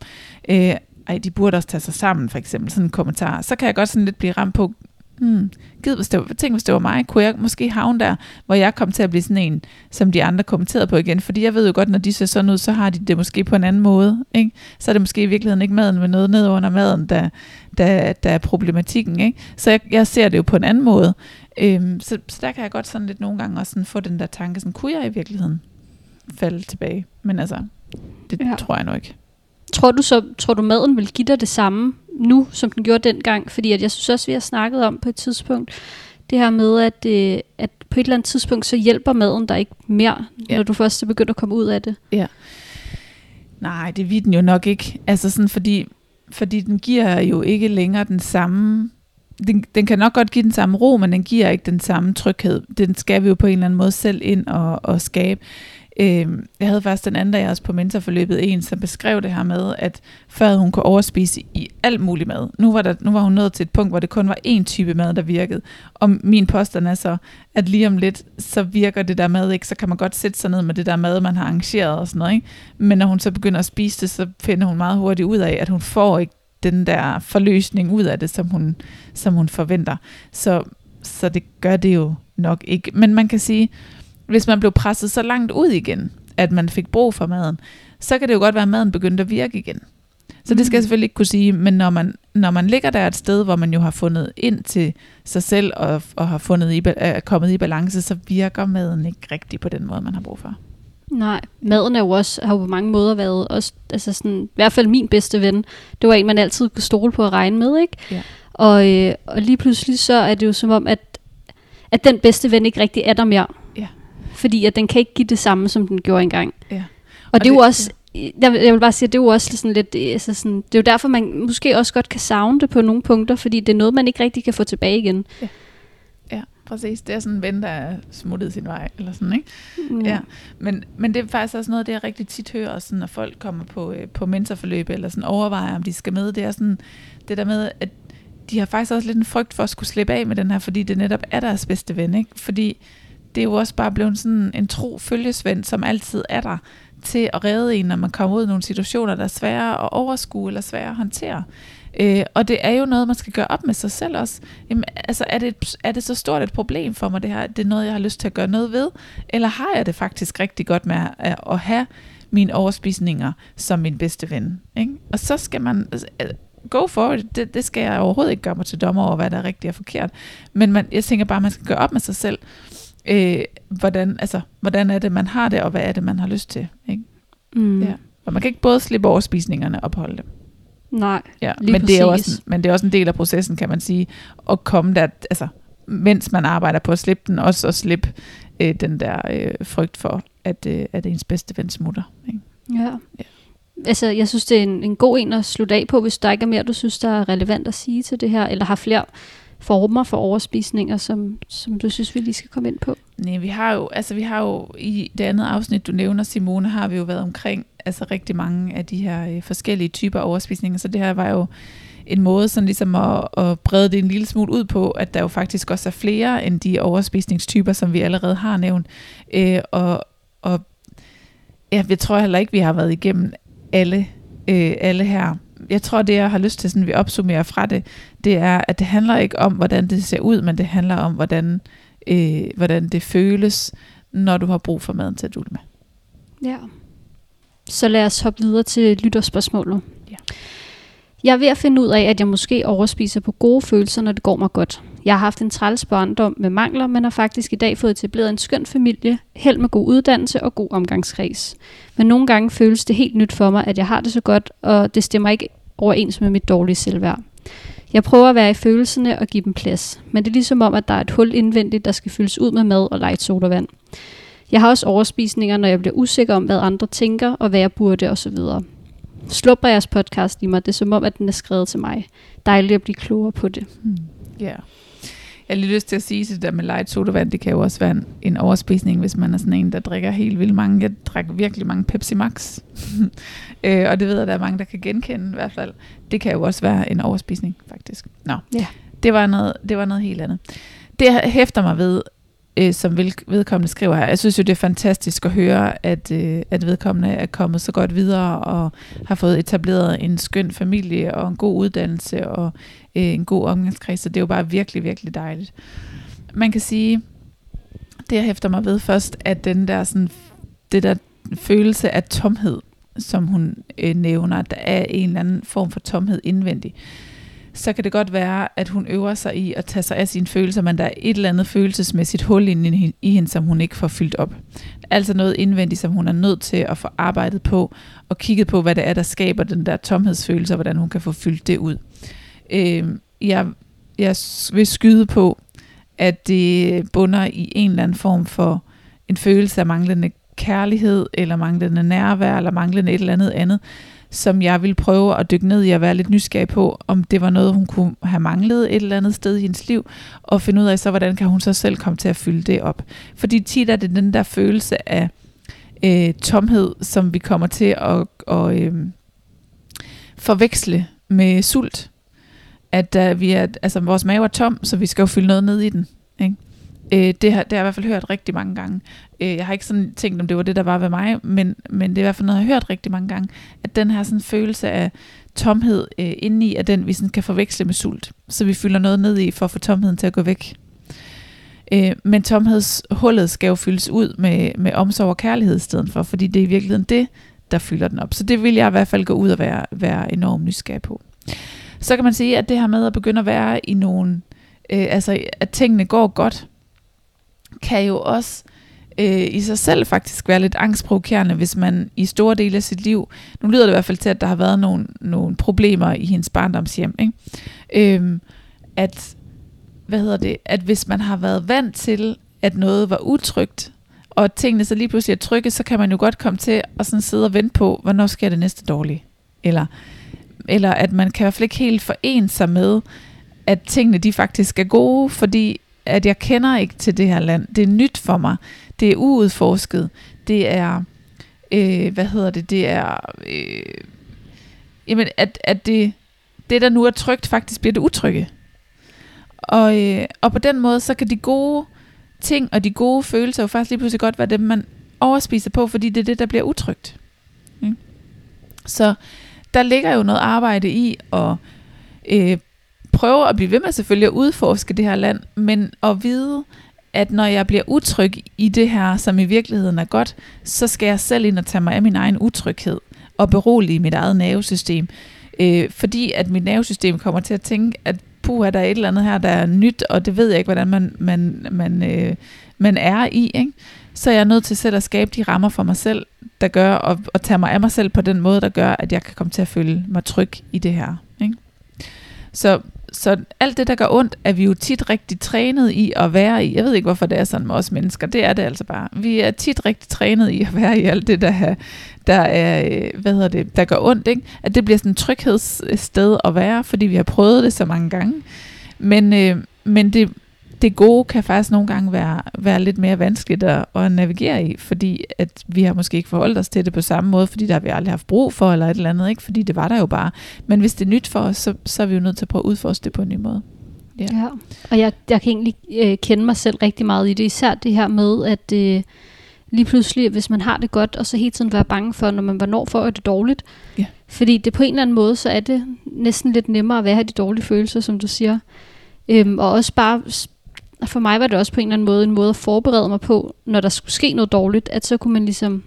øh, ej, de burde også tage sig sammen, for eksempel, sådan en kommentar. Så kan jeg godt sådan lidt blive ramt på, hmm, gid, hvis det var, tænk, hvis det var mig, kunne jeg måske havne der, hvor jeg kom til at blive sådan en, som de andre kommenterede på igen, fordi jeg ved jo godt, når de ser sådan ud, så har de det måske på en anden måde, ikke? så er det måske i virkeligheden ikke maden med noget ned under maden, der, der, der er problematikken, ikke? så jeg, jeg ser det jo på en anden måde, Øhm, så, så der kan jeg godt sådan lidt nogle gange også sådan få den der tanke, sådan, kunne jeg i virkeligheden falde tilbage? Men altså, det ja. tror jeg nok ikke. Tror du så, tror du maden vil give dig det samme nu, som den gjorde dengang? Fordi at jeg synes også, vi har snakket om på et tidspunkt, det her med, at, øh, at på et eller andet tidspunkt, så hjælper maden dig ikke mere, Ja. når du først er begyndt at komme ud af det. Nej, det vil den jo nok ikke. Altså sådan, fordi, fordi den giver jo ikke længere den samme... Den, den kan nok godt give den samme ro, men den giver ikke den samme tryghed. Den skal vi jo på en eller anden måde selv ind og, og skabe. Øh, jeg havde faktisk den anden dag også på mentorforløbet en, som beskrev det her med, at før hun kunne overspise i alt muligt mad. Nu var, der, nu var hun nået til et punkt, hvor det kun var én type mad, der virkede. Og min påstand er så, at lige om lidt, så virker det der mad ikke. Så kan man godt sætte sig ned med det der mad, man har arrangeret og sådan noget. Ikke? Men når hun så begynder at spise det, så finder hun meget hurtigt ud af, at hun får ikke den der forløsning ud af det, som hun, som hun forventer. Så, så det gør det jo nok ikke. Men man kan sige, hvis man blev presset så langt ud igen, at man fik brug for maden, så kan det jo godt være, at maden begyndte at virke igen. Så det skal jeg Mm. selvfølgelig ikke kunne sige, men når man, når man ligger der et sted, hvor man jo har fundet ind til sig selv og, og har fundet i, er kommet i balance, så virker maden ikke rigtig på den måde, man har brug for. Nej, maden er jo også, har jo på mange måder været også, altså sådan, i hvert fald min bedste ven. Det var en, man altid kunne stole på at regne med, ikke? Ja. Og, øh, og lige pludselig så er det jo som om, at, at den bedste ven ikke rigtig er der mere. Ja. Fordi at den kan ikke give det samme, som den gjorde engang. Ja. Og, Og og det er jo det- også, jeg, vil- jeg vil bare sige, at det er jo også sådan lidt, øh, altså sådan, det er jo derfor, man måske også godt kan savne det på nogle punkter, fordi det er noget, man ikke rigtig kan få tilbage igen. Ja, præcis. Det er sådan en ven, der er smuttet sin vej, eller sådan, ikke? Ja, men, men det er faktisk også noget, det jeg rigtig tit hører, også sådan, når folk kommer på, øh, på mentorforløb, eller sådan overvejer, om de skal med. Det er sådan det der med, at de har faktisk også lidt en frygt for at skulle slippe af med den her, fordi det netop er deres bedste ven, ikke? Fordi det er jo også bare blevet sådan en tro følgesvend, som altid er der til at redde en, når man kommer ud i nogle situationer, der er svære at overskue eller svære at håndtere. Øh, og det er jo noget, man skal gøre op med sig selv også. Jamen, altså, er det, et, er det så stort et problem for mig, det her? Det er noget, jeg har lyst til at gøre noget ved? Eller har jeg det faktisk rigtig godt med at, at have mine overspisninger som min bedste ven? Ikke? Og så skal man... altså, Go for it. Det, det skal jeg overhovedet ikke gøre mig til dommer over, hvad der er rigtigt og forkert. Men man, jeg tænker bare, at man skal gøre op med sig selv. Øh, hvordan, altså, hvordan er det, man har det, og hvad er det, man har lyst til? Ikke? Mm. Ja. Og man kan ikke både slippe overspisningerne og opholde dem. Nej. Ja, men det, er også, en- men det er også en del af processen, kan man sige, at komme der, altså, mens man arbejder på at slippe den, også at slippe øh, den der øh, frygt for, at, øh, at ens bedste ven smutter. Ikke? Ja. Ja. Altså, jeg synes, det er en, en god en at slutte af på, hvis der ikke er mere, du synes, der er relevant at sige til det her, eller har flere former for overspisninger, som, som du synes, vi lige skal komme ind på. Nej, vi har jo, altså vi har jo i det andet afsnit, du nævner, Simone, har vi jo været omkring altså rigtig mange af de her øh, forskellige typer overspisninger, så det her var jo en måde sådan ligesom at, at brede det en lille smule ud på, at der jo faktisk også er flere end de overspisningstyper, som vi allerede har nævnt. Øh, og, og ja, jeg tror heller ikke, vi har været igennem alle, øh, alle her. Jeg tror, det jeg har lyst til, sådan vi opsummerer fra det, det er, at det handler ikke om, hvordan det ser ud, men det handler om, hvordan, øh, hvordan det føles, når du har brug for maden til at dule med. Ja. Så lad os hoppe videre til lytterspørgsmål nu. Ja. Jeg er ved at finde ud af, at jeg måske overspiser på gode følelser, når det går mig godt. Jeg har haft en træls barndom med mangler, men har faktisk i dag fået etableret en skøn familie, held med god uddannelse og god omgangskreds. Men nogle gange føles det helt nyt for mig, at jeg har det så godt, og det stemmer ikke overens med mit dårlige selvværd. Jeg prøver at være i følelserne og give dem plads, men det er ligesom om, at der er et hul indvendigt, der skal fyldes ud med mad og light sodavand. Jeg har også overspisninger, når jeg bliver usikker om, hvad andre tænker, og hvad jeg burde osv. Slupper jeres podcast i mig, det er som om, at den er skrevet til mig. Dejligt at blive klogere på det. Hmm. Ja. Jeg har lige lyst til at sige til det der med light sodavand, det kan jo også være en, en overspisning, hvis man er sådan en, der drikker helt vildt mange. Jeg drikker virkelig mange Pepsi Max. øh, og det ved jeg, der er mange, der kan genkende i hvert fald. Det kan jo også være en overspisning, faktisk. Nå, Ja. det, var noget, det var noget helt andet. Det hæfter mig ved, øh, som vedkommende skriver her. Jeg synes jo, det er fantastisk at høre, at, øh, at vedkommende er kommet så godt videre og har fået etableret en skøn familie og en god uddannelse og øh, en god omgangskreds. Så det er jo bare virkelig, virkelig dejligt. Man kan sige, det jeg hæfter mig ved først, at den der, sådan, det der følelse af tomhed, som hun øh, nævner, der er en eller anden form for tomhed indvendig, så kan det godt være, at hun øver sig i at tage sig af sine følelser, men der er et eller andet følelsesmæssigt hul inde i, hende, som hun ikke får fyldt op. Altså noget indvendigt, som hun er nødt til at få arbejdet på, og kigget på, hvad det er, der skaber den der tomhedsfølelse, og hvordan hun kan få fyldt det ud. Øh, jeg, jeg vil skyde på, at det bunder i en eller anden form for en følelse af manglende kærlighed, eller manglende nærvær, eller manglende et eller andet andet, som jeg vil prøve at dykke ned i og være lidt nysgerrig på, om det var noget, hun kunne have manglet et eller andet sted i hendes liv, og finde ud af så, hvordan kan hun så selv komme til at fylde det op. Fordi tit er det den der følelse af øh, tomhed, som vi kommer til at, at øh, forveksle med sult. At øh, vi er, altså, vores mave er tom, så vi skal jo fylde noget ned i den. Ikke? Øh, det, har, det har jeg i hvert fald hørt rigtig mange gange. Øh, jeg har ikke sådan tænkt, om det var det, der var ved mig, men, men det er i hvert fald noget, jeg har hørt rigtig mange gange, at den her sådan følelse af tomhed øh, indeni, er den, vi sådan kan forveksle med sult. Så vi fylder noget ned i, for at få tomheden til at gå væk. Øh, men tomhedshullet skal jo fyldes ud med, med omsorg og kærlighed i stedet for, fordi det er i virkeligheden det, der fylder den op. Så det vil jeg i hvert fald gå ud og være, være enormt nysgerrig på. Så kan man sige, at det her med at begynde at være i nogle, øh, altså at tingene går godt, kan jo også øh, i sig selv faktisk være lidt angstprovokerende, hvis man i store dele af sit liv, nu lyder det i hvert fald til, at der har været nogle, nogle problemer i hendes barndomshjem, ikke? Øhm, at, hvad hedder det, at hvis man har været vant til, at noget var utrygt, og tingene så lige pludselig er trygge, så kan man jo godt komme til at sådan sidde og vente på, hvornår sker det næste dårlige. Eller, eller at man kan i hvert fald ikke helt forene sig med, at tingene de faktisk er gode, fordi at jeg kender ikke til det her land. Det er nyt for mig. Det er uudforsket. Det er, øh, hvad hedder det, det er, øh, jamen, at, at det, det, der nu er trygt, faktisk bliver det utrygge. Og, øh, og på den måde, så kan de gode ting og de gode følelser jo faktisk lige pludselig godt være dem, man overspiser på, fordi det er det, der bliver utrygt. Mm. Så der ligger jo noget arbejde i at øh, prøve at blive ved med selvfølgelig at udforske det her land, men at vide, at når jeg bliver utryg i det her, som i virkeligheden er godt, så skal jeg selv ind og tage mig af min egen utryghed og berolige mit eget nervesystem. Øh, fordi at mit nervesystem kommer til at tænke, at puh, der er et eller andet her, der er nyt, og det ved jeg ikke, hvordan man, man, man, øh, man er i. Ikke? Så jeg er nødt til selv at skabe de rammer for mig selv, der gør, og, og tage mig af mig selv på den måde, der gør, at jeg kan komme til at føle mig tryg i det her. Ikke? Så så alt det, der gør ondt, er vi jo tit rigtig trænet i at være i. Jeg ved ikke, hvorfor det er sådan med os mennesker. Det er det altså bare. Vi er tit rigtig trænet i at være i alt det, der, der er, øh, hvad hedder det, der gør ondt. Ikke? At det bliver sådan et tryghedssted at være, fordi vi har prøvet det så mange gange. Men, øh, men det, det gode kan faktisk nogle gange være, være lidt mere vanskeligt at, at navigere i, fordi at vi har måske ikke forholdt os til det på samme måde, fordi der har vi aldrig haft brug for, eller et eller andet, ikke? fordi det var der jo bare. Men hvis det er nyt for os, så, så er vi jo nødt til at prøve at udforske det på en ny måde. Ja, ja. og jeg, jeg kan egentlig øh, kende mig selv rigtig meget i det, især det her med, at øh, lige pludselig, hvis man har det godt, og så hele tiden være bange for, når man hvornår får det dårligt. Ja. Fordi det på en eller anden måde, så er det næsten lidt nemmere at være de dårlige følelser, som du siger. Øhm, og også bare for mig var det også på en eller anden måde en måde at forberede mig på, når der skulle ske noget dårligt, at så kunne man ligesom,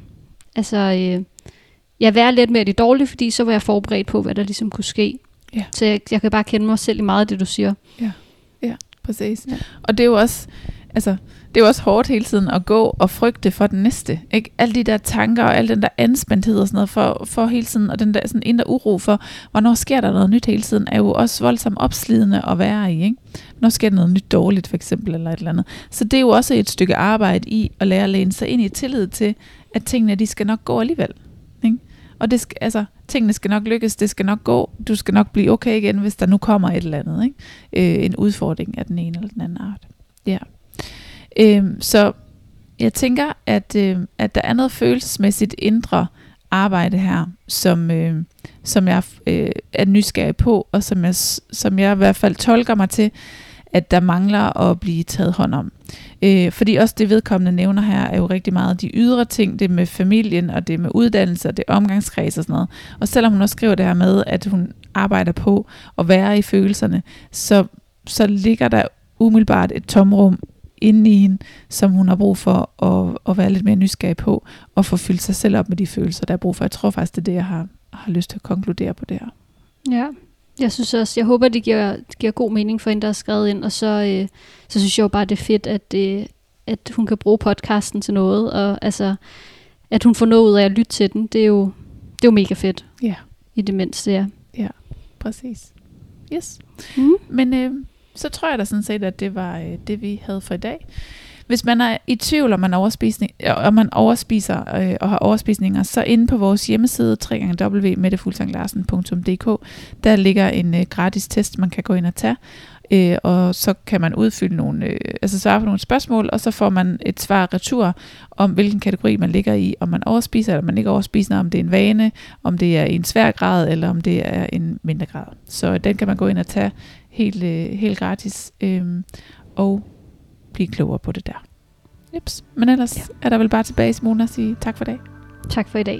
altså, øh, jeg være lidt mere det dårlige, fordi så var jeg forberedt på, hvad der ligesom kunne ske. Ja. Så jeg, jeg kan bare kende mig selv i meget af det, du siger. Ja, ja præcis. Ja. Og det er jo også, altså, det er jo også hårdt hele tiden at gå og frygte for den næste. Ikke? Alle de der tanker og al den der anspændthed og sådan noget for, for hele tiden, og den der sådan indre uro for, hvornår sker der noget nyt hele tiden, er jo også voldsomt opslidende at være i. Ikke? Når sker der noget nyt dårligt for eksempel, eller et eller andet. Så det er jo også et stykke arbejde i at lære at læne sig ind i tillid til, at tingene de skal nok gå alligevel. Ikke? Og det skal, altså, tingene skal nok lykkes, det skal nok gå, du skal nok blive okay igen, hvis der nu kommer et eller andet. Ikke? Øh, en udfordring af den ene eller den anden art. Ja. Øhm, så jeg tænker, at, øh, at der er noget følelsesmæssigt indre arbejde her, som, øh, som jeg øh, er nysgerrig på, og som jeg, som jeg i hvert fald tolker mig til, at der mangler at blive taget hånd om. Øh, fordi også det vedkommende nævner her, er jo rigtig meget de ydre ting, det med familien, og det med uddannelse, og det omgangskreds og sådan noget. Og selvom hun også skriver det her med, at hun arbejder på at være i følelserne, så, så ligger der umiddelbart et tomrum inde i hende, som hun har brug for at, at være lidt mere nysgerrig på, og få fyldt sig selv op med de følelser, der er brug for. Jeg tror faktisk, det er det, jeg har, har lyst til at konkludere på det her. Ja, jeg synes også, jeg håber, det giver, det giver god mening for hende, der er skrevet ind, og så, øh, så synes jeg jo bare, det er fedt, at, øh, at hun kan bruge podcasten til noget, og altså, at hun får noget ud af at lytte til den, det er jo, det er jo mega fedt. Ja. I det mindste, ja. Ja, præcis. Yes. Mm. Men øh, så tror jeg da sådan set, at det var øh, det, vi havde for i dag. Hvis man er i tvivl, om man, overspisning, om man overspiser øh, og har overspisninger, så inde på vores hjemmeside www.mettefuglsanglarsen.dk, der ligger en øh, gratis test, man kan gå ind og tage. Øh, og så kan man udfylde nogle, øh, altså svare på nogle spørgsmål, og så får man et svar retur om, hvilken kategori man ligger i, om man overspiser eller man ikke overspiser, om det er en vane, om det er en svær grad, eller om det er en mindre grad. Så den kan man gå ind og tage helt, øh, helt gratis, øh, og blive klogere på det der. Jeps. Men ellers ja. er der vel bare tilbage, Simone, og sige tak for i dag. Tak for i dag.